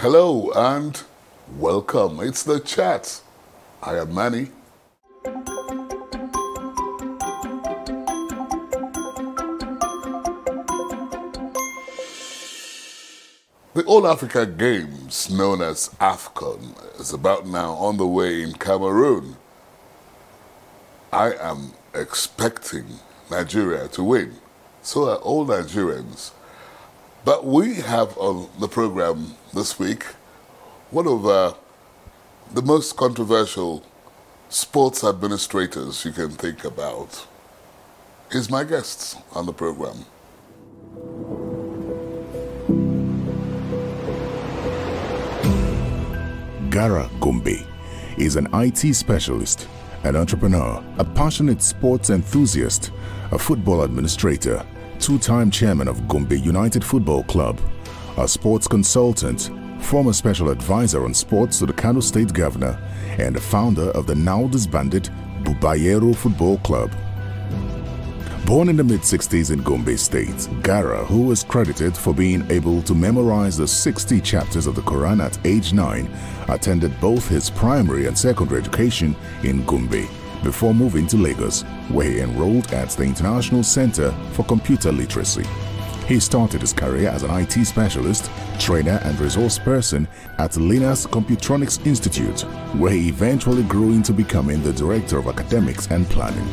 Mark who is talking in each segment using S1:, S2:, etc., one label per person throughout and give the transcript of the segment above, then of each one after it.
S1: Hello and welcome. It's the chat. I am Manny. The All Africa Games, known as AFCON, is about now on the way in Cameroon. I am expecting Nigeria to win. So are all Nigerians. But we have on the program this week one of uh, the most controversial sports administrators you can think about. Is my guest on the program.
S2: Gara Gombe is an IT specialist, an entrepreneur, a passionate sports enthusiast, a football administrator, two-time chairman of Gombe United Football Club, a sports consultant, former special advisor on sports to the Kano State Governor, and the founder of the now disbanded Bubayero Football Club. Born in the mid-60s in Gombe State, Gara, who is credited for being able to memorize the 60 chapters of the Quran at age 9, attended both his primary and secondary education in Gombe before moving to Lagos, where he enrolled at the International Center for Computer Literacy. He started his career as an IT specialist, trainer and resource person at Linus Computronics Institute, where he eventually grew into becoming the director of academics and planning.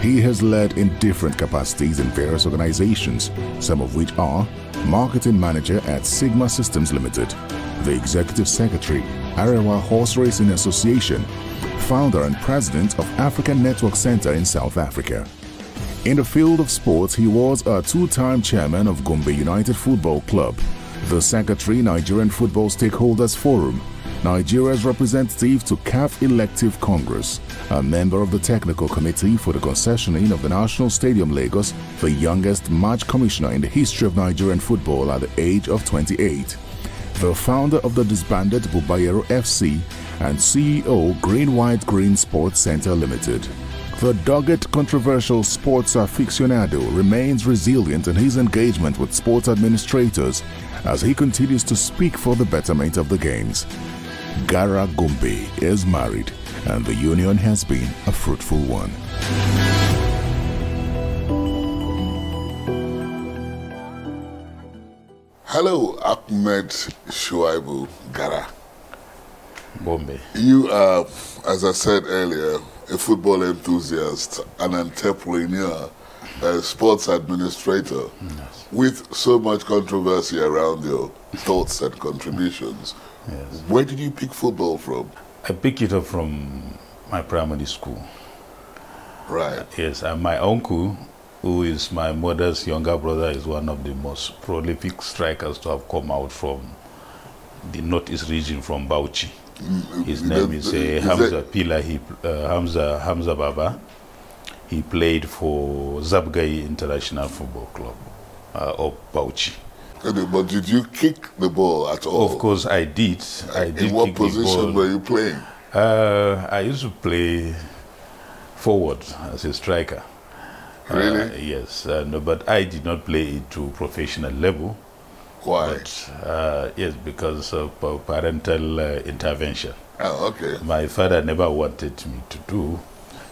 S2: He has led in different capacities in various organizations, some of which are Marketing Manager at Sigma Systems Limited, the Executive Secretary, Arewa Horse Racing Association, founder and president of African Network Center in South Africa. In the field of sports, he was a two-time chairman of Gombe United Football Club, the secretary Nigerian Football Stakeholders Forum, Nigeria's representative to CAF Elective Congress, a member of the technical committee for the concessioning of the National Stadium Lagos, the youngest match commissioner in the history of Nigerian football at the age of 28, the founder of the disbanded Bubayero FC and CEO Green White Green Sports Center Limited. The dogged controversial sports aficionado remains resilient in his engagement with sports administrators as he continues to speak for the betterment of the games. Gara Gombe is married and the union has been a fruitful one.
S1: Hello, Ahmed Shuaibu Gara.
S3: Gombe.
S1: You are, as I said earlier, a football enthusiast, an entrepreneur, a sports administrator,
S3: Yes.
S1: with so much controversy around your thoughts and contributions.
S3: Yes.
S1: Where did you pick football from?
S3: I picked it up from my primary school.
S1: Right.
S3: Yes, and my uncle, who is my mother's younger brother, is one of the most prolific strikers to have come out from the northeast region from Bauchi. His name is uh,
S1: is
S3: Hamza Pila, he, uh, Hamza, Hamza Baba. He played for Zabgai International Football Club uh, of Bauchi.
S1: Okay, But did you kick the ball at all?
S3: Of course, I did. I did
S1: In what position were you playing?
S3: Uh, I used to play forward as a striker.
S1: Really?
S3: Uh, yes, uh, no, but I did not play it to professional level.
S1: Why?
S3: But uh, yes, because of uh, parental uh, intervention.
S1: Oh, okay.
S3: My father never wanted me to do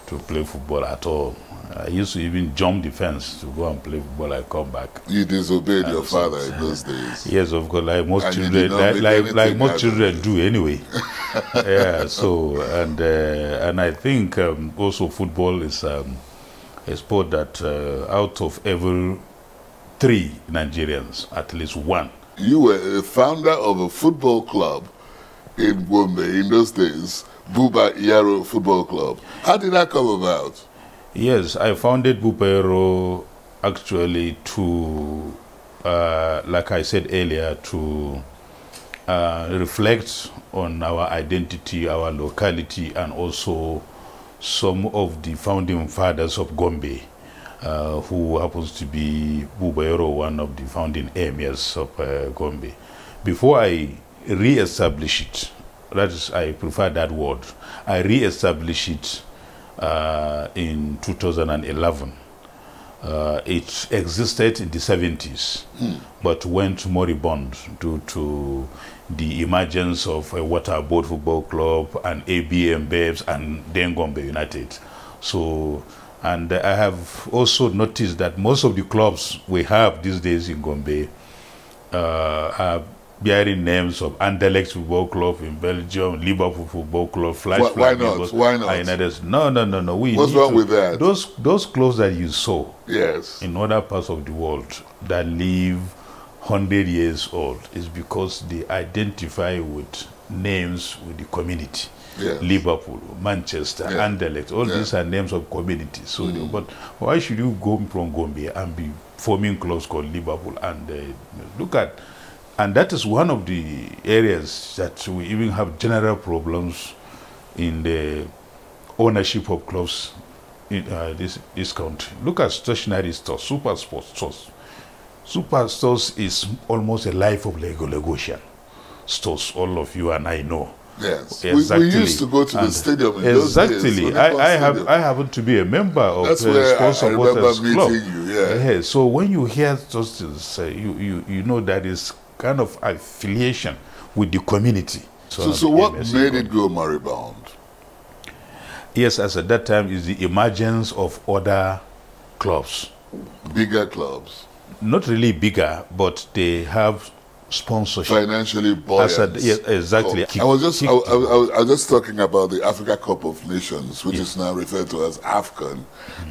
S3: to play football at all. I used to even jump the fence to go and play football. I come back.
S1: You disobeyed your
S3: Uh, so-
S1: father in those days.
S3: Yes, of course, like most
S1: And
S3: children, like like, like most children do anyway. yeah. So and uh, and I think um, also football is um, a sport that uh, out of every three Nigerians, at least one.
S1: You were a founder of a football club in Gombe in those days, Buba Yaro Football Club. How did that come about?
S3: Yes, I founded Buba Bupero actually to, uh, like I said earlier, to uh, reflect on our identity, our locality, and also some of the founding fathers of Gombe, uh, who happens to be Bubayero, one of the founding emirs of uh, Gombe. Before I re-establish it, that is, I prefer that word, I re-establish it uh, in 2011. Uh, it existed in the 70s, but went moribund due to the emergence of a Waterboard Football Club and ABM Babes and then Gombe United. So, and I have also noticed that most of the clubs we have these days in Gombe uh, are bearing names of Anderlecht Football Club in Belgium, Liverpool Football Club, Flash
S1: Why- why not?
S3: Lagos,
S1: Why not?
S3: United. No, no, no, no. We
S1: What's wrong
S3: to-
S1: with that?
S3: Those those clubs that you saw
S1: Yes.
S3: in other parts of the world that live 100 years old is because they identify with names with the community.
S1: Yes.
S3: Liverpool, Manchester,
S1: Yeah.
S3: Anderlecht, all
S1: Yeah.
S3: these are names of communities. So,
S1: Mm.
S3: but why should you go from Gombe and be forming clubs called Liverpool? And uh, look at, and that is one of the areas that we even have general problems in the ownership of clubs in uh, this this country. Look at Stationery Stores, super sports stores. Super stores is almost a life of Lego Legosian stores. All of you and I know.
S1: Yes.
S3: Exactly.
S1: We, we used to go to the stadium in those days.
S3: exactly. I, I have. I happen to be a member of
S1: That's
S3: uh,
S1: where I,
S3: Sports
S1: I remember meeting
S3: Club.
S1: you. Yeah.
S3: Yeah, so when you hear those things, uh, you, you you know that is kind of affiliation with the community.
S1: So, so what
S3: MSC
S1: made it go moribund?
S3: Yes, as at that time is the emergence of other clubs.
S1: Bigger clubs,
S3: Not really bigger, but they have sponsorship.
S1: financially buoyant.
S3: Yes, exactly.
S1: clubs. I was just I, I, was- I was just talking about the Africa Cup of Nations, which is now referred to as AFCON.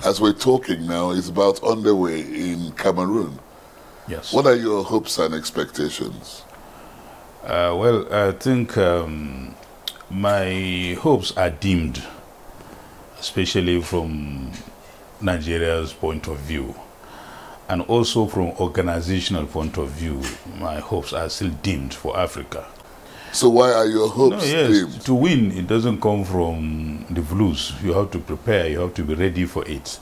S1: As we're talking now, it's about underway in Cameroon.
S3: Yes.
S1: What are your hopes and expectations?
S3: Uh, well, I think um, my hopes are dimmed, especially from Nigeria's point of view, and also from organizational point of view. My hopes are still dimmed for Africa.
S1: So why are your
S3: No,
S1: hopes
S3: yes,
S1: dimmed?
S3: to win, it doesn't come from the blues. You have to prepare. You have to be ready for it.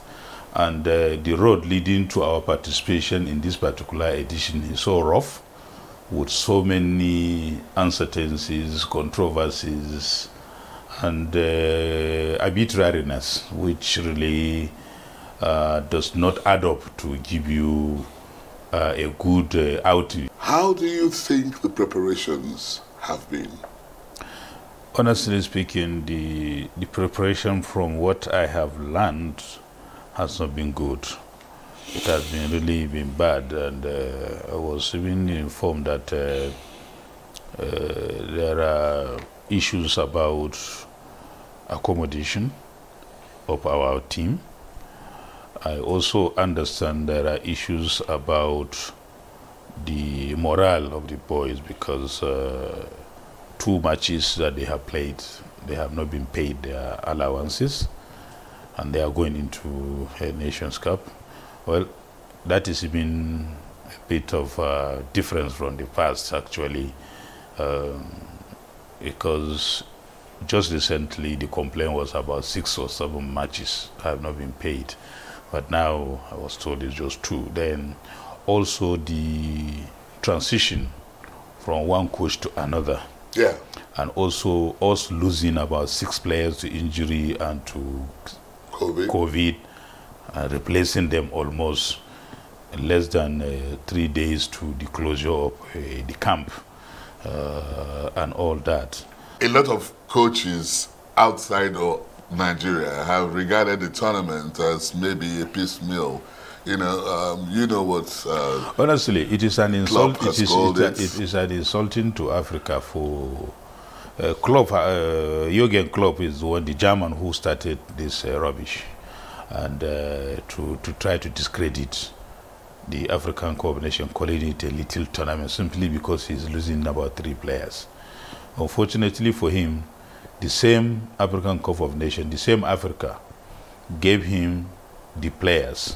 S3: And uh, the road leading to our participation in this particular edition is so rough, with so many uncertainties, controversies, and uh, arbitrariness, which really uh, does not add up to give you uh, a good uh, outing.
S1: How do you think the preparations have been?
S3: Honestly speaking, the the preparation from what I have learned has not been good. It has been really been bad, and uh, I was even informed that uh, uh, there are issues about accommodation of our team. I also understand there are issues about the morale of the boys because. Uh, two matches that they have played, they have not been paid their allowances, and they are going into a Nations Cup. Well, that has been a bit of a difference from the past, actually, um, because just recently the complaint was about six or seven matches have not been paid, but now I was told it's just two. Then also the transition from one coach to another
S1: Yeah.
S3: and also us losing about six players to injury and to
S1: COVID.
S3: COVID, and replacing them almost less than uh, three days to the closure of uh, the camp uh, and all that.
S1: A lot of coaches outside of Nigeria have regarded the tournament as maybe a piecemeal. You know, um, you know what? Uh,
S3: Honestly, it is an insult. It is, it,
S1: it-
S3: it is an insulting to Africa for uh, Klopp. Uh, Jurgen Klopp is the one, the German who started this uh, rubbish, and uh, to to try to discredit the African Nations, calling it a little tournament simply because he's losing about three players. Unfortunately for him, the same African Cup of Nations, the same Africa, gave him the players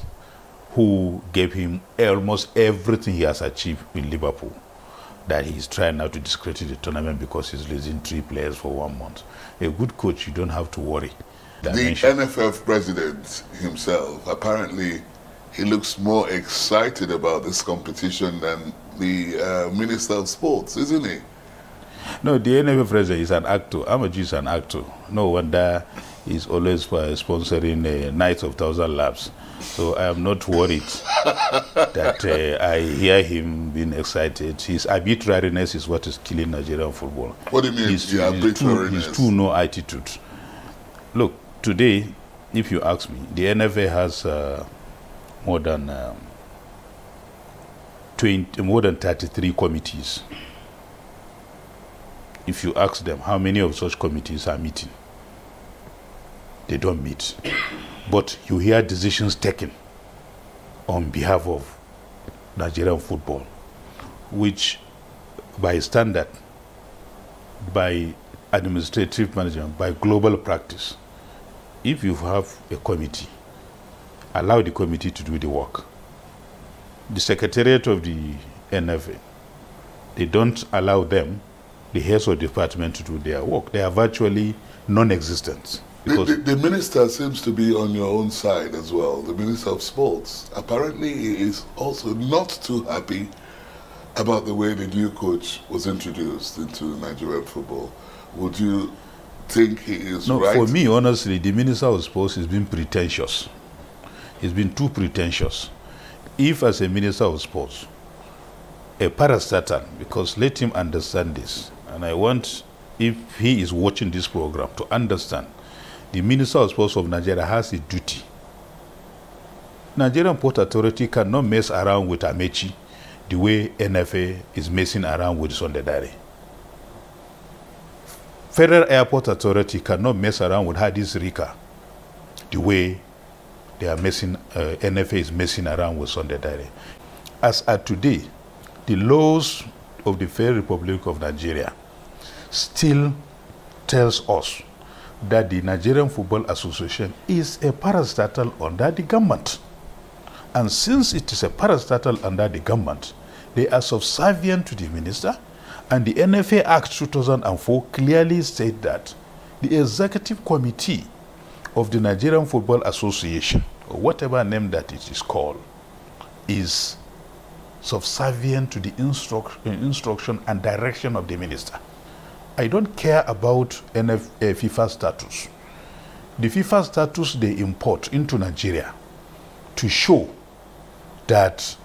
S3: who gave him almost everything he has achieved in Liverpool. That he's trying now to discredit the tournament because he's losing three players for one month. A good coach, you don't have to worry.
S1: the
S3: Dimension.
S1: NFF president himself, apparently, he looks more excited about this competition than the uh, Minister of Sports, isn't he?
S3: No, the NFF president is an actor. Amaju is an actor. No wonder he's always uh, sponsoring uh, Nights of Thousand Laughs. So I am not worried that uh, I hear him being excited. His arbitrariness is what is killing Nigerian football.
S1: What do you mean,
S3: His,
S1: the
S3: his too,
S1: arbitrariness?
S3: his too no attitude. Look, today, if you ask me, the NFA has uh, more than um, 20, more than 33 committees. If you ask them how many of such committees are meeting, they don't meet. But you hear decisions taken on behalf of Nigerian football, which by standard, by administrative management, by global practice, if you have a committee, allow the committee to do the work. The secretariat of the NFA, they don't allow them, the heads of department, to do their work. They are virtually non-existent.
S1: The,
S3: Because
S1: the, the minister seems to be on your own side as well, the minister of sports. Apparently, he is also not too happy about the way the new coach was introduced into Nigerian football. Would you think he is
S3: No,
S1: right?
S3: for me, honestly, the Minister of Sports has been pretentious. He's been too pretentious. If, as a Minister of Sports, a parastatal, because let him understand this, and I want, if he is watching this program, to understand the Minister of Sports of Nigeria has a duty. Nigerian Port Authority cannot mess around with Amaechi the way NFA is messing around with Sunday Dare. Federal Airport Authority cannot mess around with Hadi Sirika the way they are messing, uh, NFA is messing around with Sunday Dare. As at today, the laws of the Federal Republic of Nigeria still tells us that the Nigerian Football Association is a parastatal under the government. And since it is a parastatal under the government, they are subservient to the minister. And the NFA Act 2004 clearly said that the executive committee of the Nigerian Football Association, or whatever name that it is called, is subservient to the instruct, uh, instruction and direction of the minister. I don't care about NF, uh, FIFA statutes. The FIFA statutes they import into Nigeria to show that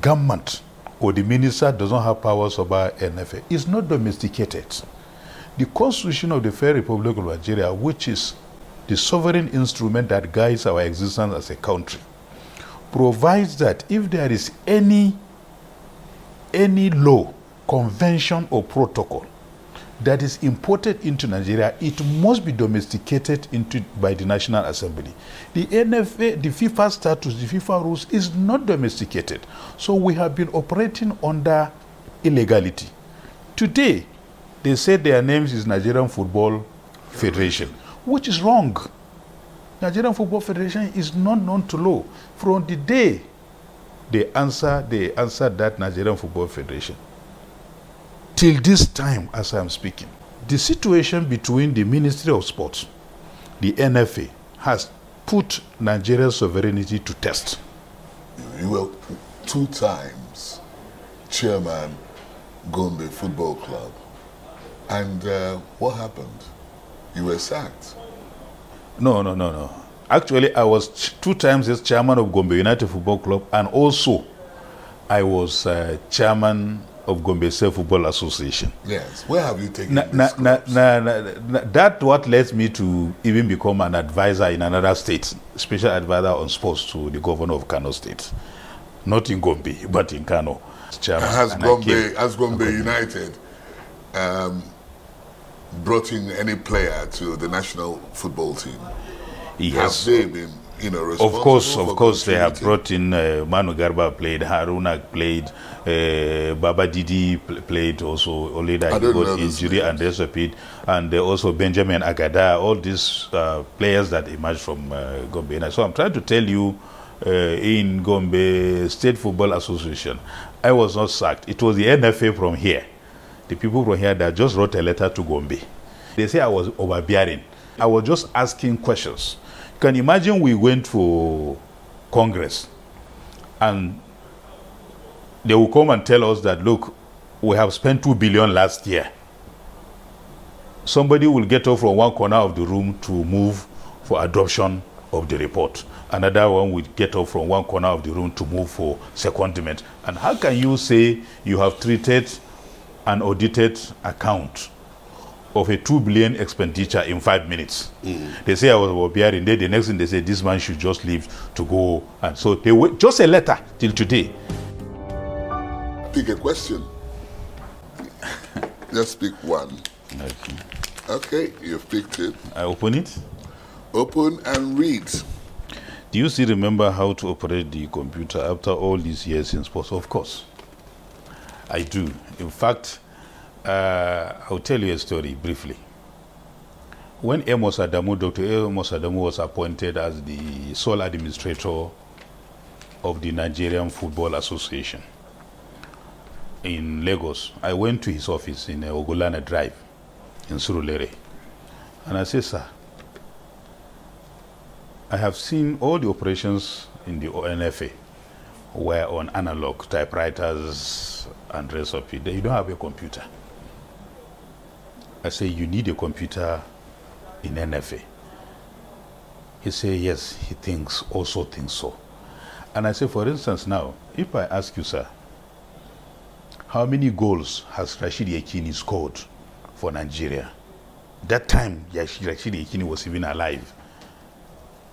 S3: government or the minister does not have powers over NFA is not domesticated. The Constitution of the Federal Republic of Nigeria, which is the sovereign instrument that guides our existence as a country, provides that if there is any any law, convention, or protocol that is imported into Nigeria, it must be domesticated into by the National Assembly. The NFA, the FIFA statutes, the FIFA rules is not domesticated. So we have been operating under illegality. Today, they say their names is Nigerian Football Federation, which is wrong. Nigerian Football Federation is not known to law. From the day they answer, they answered that Nigerian Football Federation till this time as I'm speaking, the situation between the Ministry of Sports, the NFA, has put Nigeria's sovereignty to test.
S1: You were two times chairman Gombe Football Club. And uh, what happened? You were sacked.
S3: No, no, no, no. Actually, I was two times as chairman of Gombe United Football Club, and also I was uh, chairman of Gombe State Football Association.
S1: Yes. Where have you taken
S3: Na, na, na, na, that what led me to even become an advisor in another state, special advisor on sports to the governor of Kano State, not in Gombe but in Kano. Chairman.
S1: Has Gombe, has Gombe United um, brought in any player to the national football team?
S3: he
S1: Have
S3: has
S1: they been, you know,
S3: Of course, of course, they have brought in uh, Manu Garba played, Haruna played, uh, Baba Didi pl- played also. Only that
S1: I
S3: he got injury and repeat, and uh, also Benjamin Agada. All these uh, players that emerged from uh, Gombe. So I'm trying to tell you, uh, in Gombe State Football Association, I was not sacked. It was the NFA from here, the people from here that just wrote a letter to Gombe. They say I was overbearing. I was just asking questions. Can imagine we went for Congress and they will come and tell us that, look, we have spent 2 billion last year. somebody will get up from one corner of the room to move for adoption of the report. Another one will get up from one corner of the room to move for secondment. And how can you say you have treated an audited account of a 2 billion expenditure in five minutes? Mm. They say I was Obiari, then the next thing they say this man should just leave to go. And so they wait, just a letter till today.
S1: Pick a question. Just pick one.
S3: Okay.
S1: Okay, you've picked it.
S3: I open it.
S1: Open and read.
S3: Do you still remember how to operate the computer after all these years in sports? Of course. I do. In fact, uh, I'll tell you a story briefly. When Amos Adamu, Dr. Amos Adamu was appointed as the sole administrator of the Nigerian Football Association in Lagos, I went to his office in uh, Ogunlana Drive in Surulere. And I said, sir, I have seen all the operations in the ONFA were on analog typewriters and it. You don't have a computer. I say, you need a computer in NFA. He said, yes, he thinks, also thinks so. And I say, for instance, now, if I ask you, sir, how many goals has Rashid Yekini scored for Nigeria? That time, Rashid Yekini was even alive.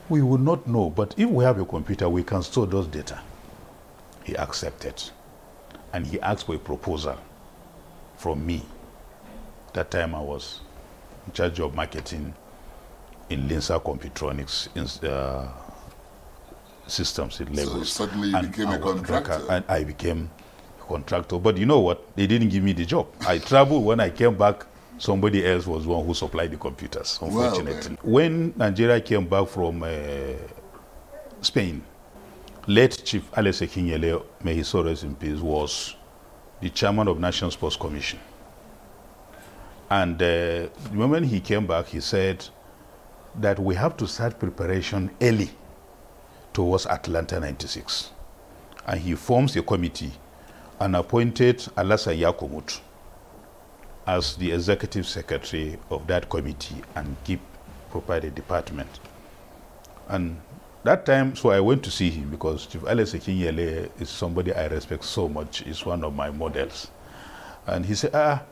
S3: We would not know, but if we have a computer, we can store those data. He accepted. And he asked for a proposal from me. That time I was in charge of marketing in Linus Computronics in, uh, systems in Lagos.
S1: suddenly you became a
S3: I was-
S1: contractor.
S3: And I became a contractor. But you know what? They didn't give me the job. I traveled. When I came back, somebody else was the one who supplied the computers, unfortunately. when Nigeria came back from uh, Spain, late Chief Alex Akinyele, may his soul rest in peace, was the chairman of National Sports Commission. And uh, the moment he came back, he said that we have to start preparation early towards Atlanta 96. And he forms a committee and appointed Alasa Yakumut as the executive secretary of that committee and keep provided department. And that time, so I went to see him because Chief Alex Akinyele is somebody I respect so much. He's one of my models. And he said, ah,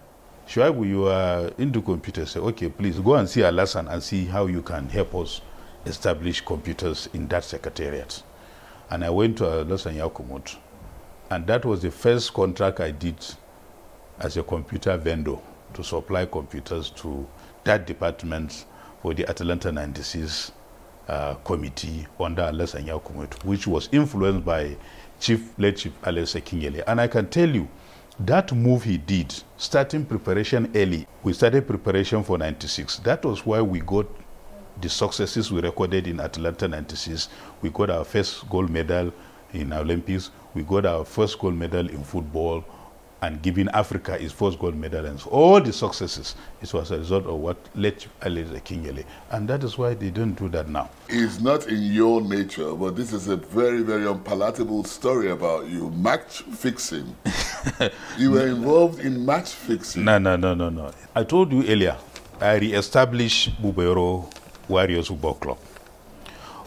S3: Shuaibu, you are into computers. Say, okay, please go and see Alasan and see how you can help us establish computers in that secretariat. And I went to Alasan Yakumut. And that was the first contract I did as a computer vendor to supply computers to that department for the Atlanta 96 uh, committee under Alasan Yakumut, which was influenced by Chief, late Chief Alex Akinyele. And I can tell you, that move he did, starting preparation early, we started preparation for 96. That was why we got the successes we recorded in Atlanta 96. We got our first gold medal in Olympics. We got our first gold medal in football and giving Africa its first gold medal. And all the successes, it was a result of what led Alex Kinyele. And that is why they don't do that now.
S1: It's not in your nature, but this is a very, very unpalatable story about you. Match fixing. you were involved in match fixing.
S3: No, no, no, no, no. I told you earlier, I re-established Bubero Warriors Football Club.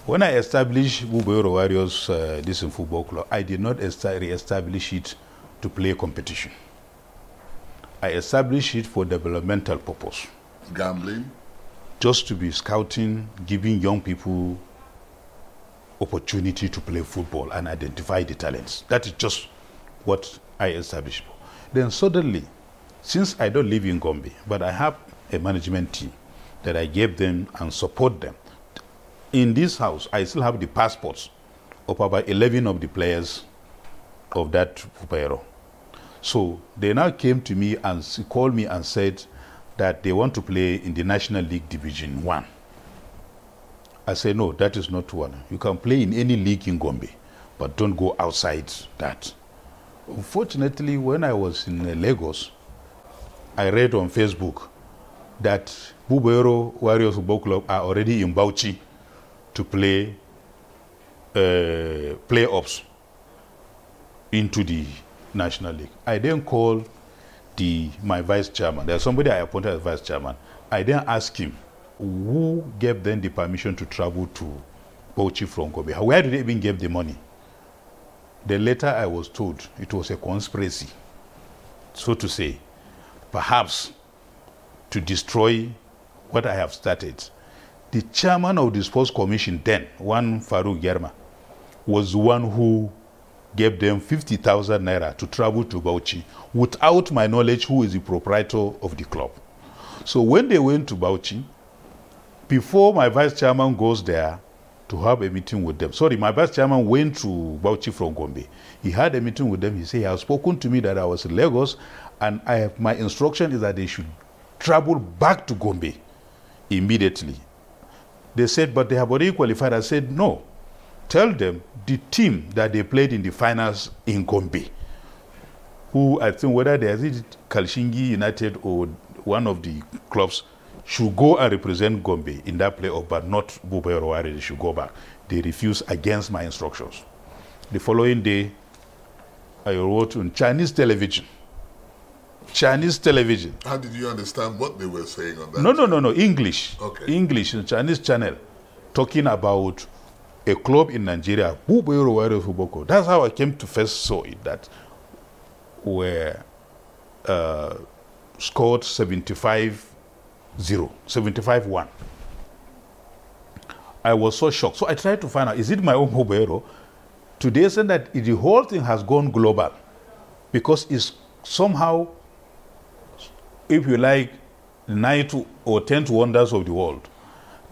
S3: When I established Bubero Warriors uh, this football club, I did not esta- re-establish it to play competition. I established it for developmental purpose,
S1: Gambling.
S3: just to be scouting, giving young people opportunity to play football and identify the talents. That is just what I established. Then suddenly, since I don't live in Gombe, but I have a management team that I gave them and support them. In this house, I still have the passports of about 11 of the players of that Fupero. So they now came to me and called me and said that they want to play in the National League Division 1. I said, no, that is not one. You can play in any league in Gombe, but don't go outside that. Unfortunately, when I was in uh, Lagos, I read on Facebook that Bubero Warriors Football Club are already in Bauchi to play uh, playoffs into the National League. I then called the my vice chairman. There's somebody I appointed as vice chairman. I then asked him who gave them the permission to travel to Bauchi from Gombe. Where did they even get the money? The later I was told it was a conspiracy, so to say, perhaps to destroy what I have started. The chairman of the sports commission then, one Farouk Germa, was the one who gave them 50,000 naira to travel to Bauchi without my knowledge who is the proprietor of the club. So when they went to Bauchi, before my vice chairman goes there to have a meeting with them, sorry, my vice chairman went to Bauchi from Gombe. He had a meeting with them. He said, he has spoken to me that I was in Lagos and I have, my instruction is that they should travel back to Gombe immediately. They said, but they have already qualified. I said, no. Tell them the team that they played in the finals in Gombe, who I think whether they are Kalshingi United or one of the clubs, should go and represent Gombe in that playoff, but not Bubayo Rowari. They should go back. They refused against my instructions. The following day, I wrote on Chinese television. Chinese television.
S1: How did you understand what they were saying on that?
S3: No, no, no, no. English.
S1: Okay.
S3: English, Chinese channel, talking about a club in Nigeria, Rowari Football Club. That's how I came to first saw it. That were uh, scored 75 0, 75 1. I was so shocked. So I tried to find out is it my own Bubayo? Today, said that the whole thing has gone global because it's somehow, if you like, ninth or tenth wonders of the world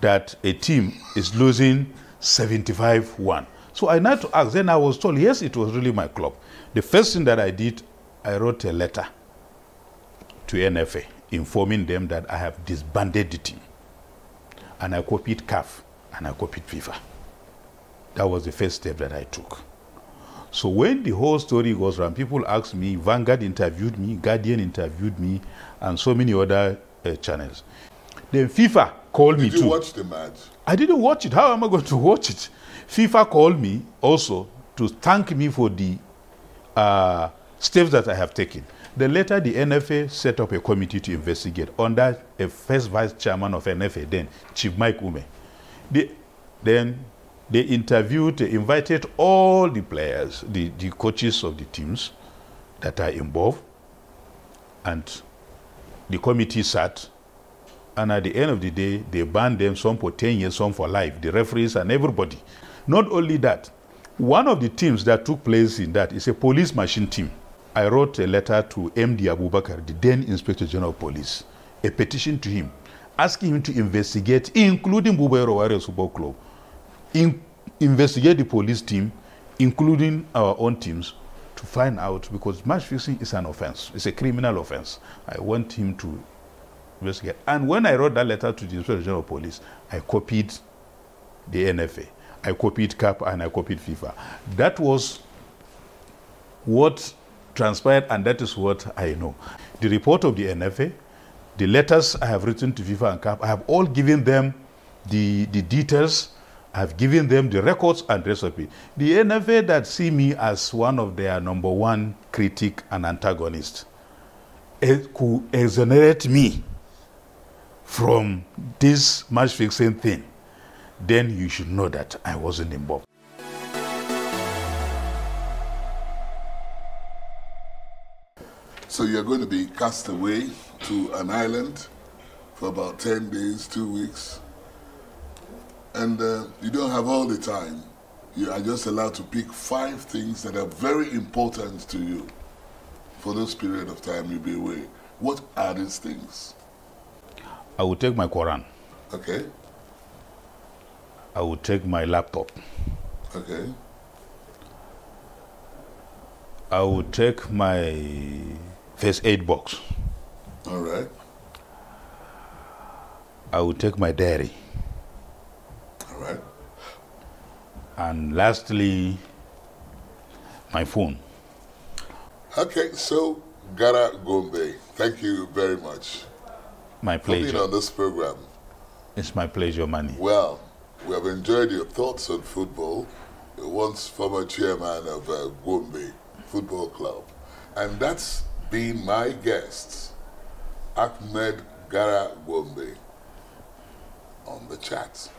S3: that a team is losing 75 1. So I had to ask. Then I was told, yes, it was really my club. The first thing that I did, I wrote a letter to NFA informing them that I have disbanded the team. And I copied CAF and I copied FIFA. That was the first step that I took. So when the whole story goes around, people asked me, Vanguard interviewed me, Guardian interviewed me, and so many other uh, channels. Then FIFA called me
S1: Did you watch the match?
S3: I didn't watch it. How am I going to watch it? FIFA called me also to thank me for the uh, steps that I have taken. Then later, the NFA set up a committee to investigate under a first vice chairman of NFA, then Chief Mike Umeh. They, then they interviewed, they invited all the players, the, the coaches of the teams that are involved, and the committee sat and at the end of the day, they banned them, some for 10 years, some for life, the referees and everybody. Not only that, one of the teams that took place in that is a police machine team. I wrote a letter to MD Abubakar, the then Inspector General of Police, a petition to him, asking him to investigate, including Bubayo Warriors Football Club, in, investigate the police team, including our own teams, to find out, because match fixing is an offense. It's a criminal offense. I want him to investigate. And when I wrote that letter to the Inspector General of Police, I copied the NFA, I copied CAF, and I copied FIFA. That was what transpired, and that is what I know. The report of the NFA, the letters I have written to FIFA and CAF, I have all given them the, the details, I have given them the records and it. The NFA that see me as one of their number one critic and antagonist eh, could exonerate me from this match fixing thing, then you should know that I wasn't involved.
S1: So you're going to be cast away to an island for about 10 days, two weeks. And uh, you don't have all the time. You are just allowed to pick five things that are very important to you for this period of time you'll be away. What are these things?
S3: I will take my Quran.
S1: Okay,
S3: I will take my laptop.
S1: okay,
S3: I will take my first aid box.
S1: all right,
S3: I will take my diary.
S1: all right.
S3: And lastly, my phone.
S1: Okay, so Gara Gombe, thank you very much
S3: my pleasure.
S1: For being on this program.
S3: It's my pleasure, Manny.
S1: Well, we have enjoyed your thoughts on football. Once former chairman of uh, Gombe Football Club. And that's been my guest, Ahmed Gara Gombe, on the chat.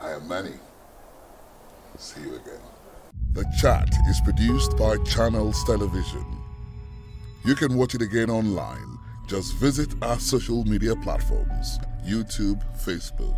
S1: I am Manny. See you again. The Chat is produced by Channels Television. You can watch it again online just visit our social media platforms YouTube, Facebook.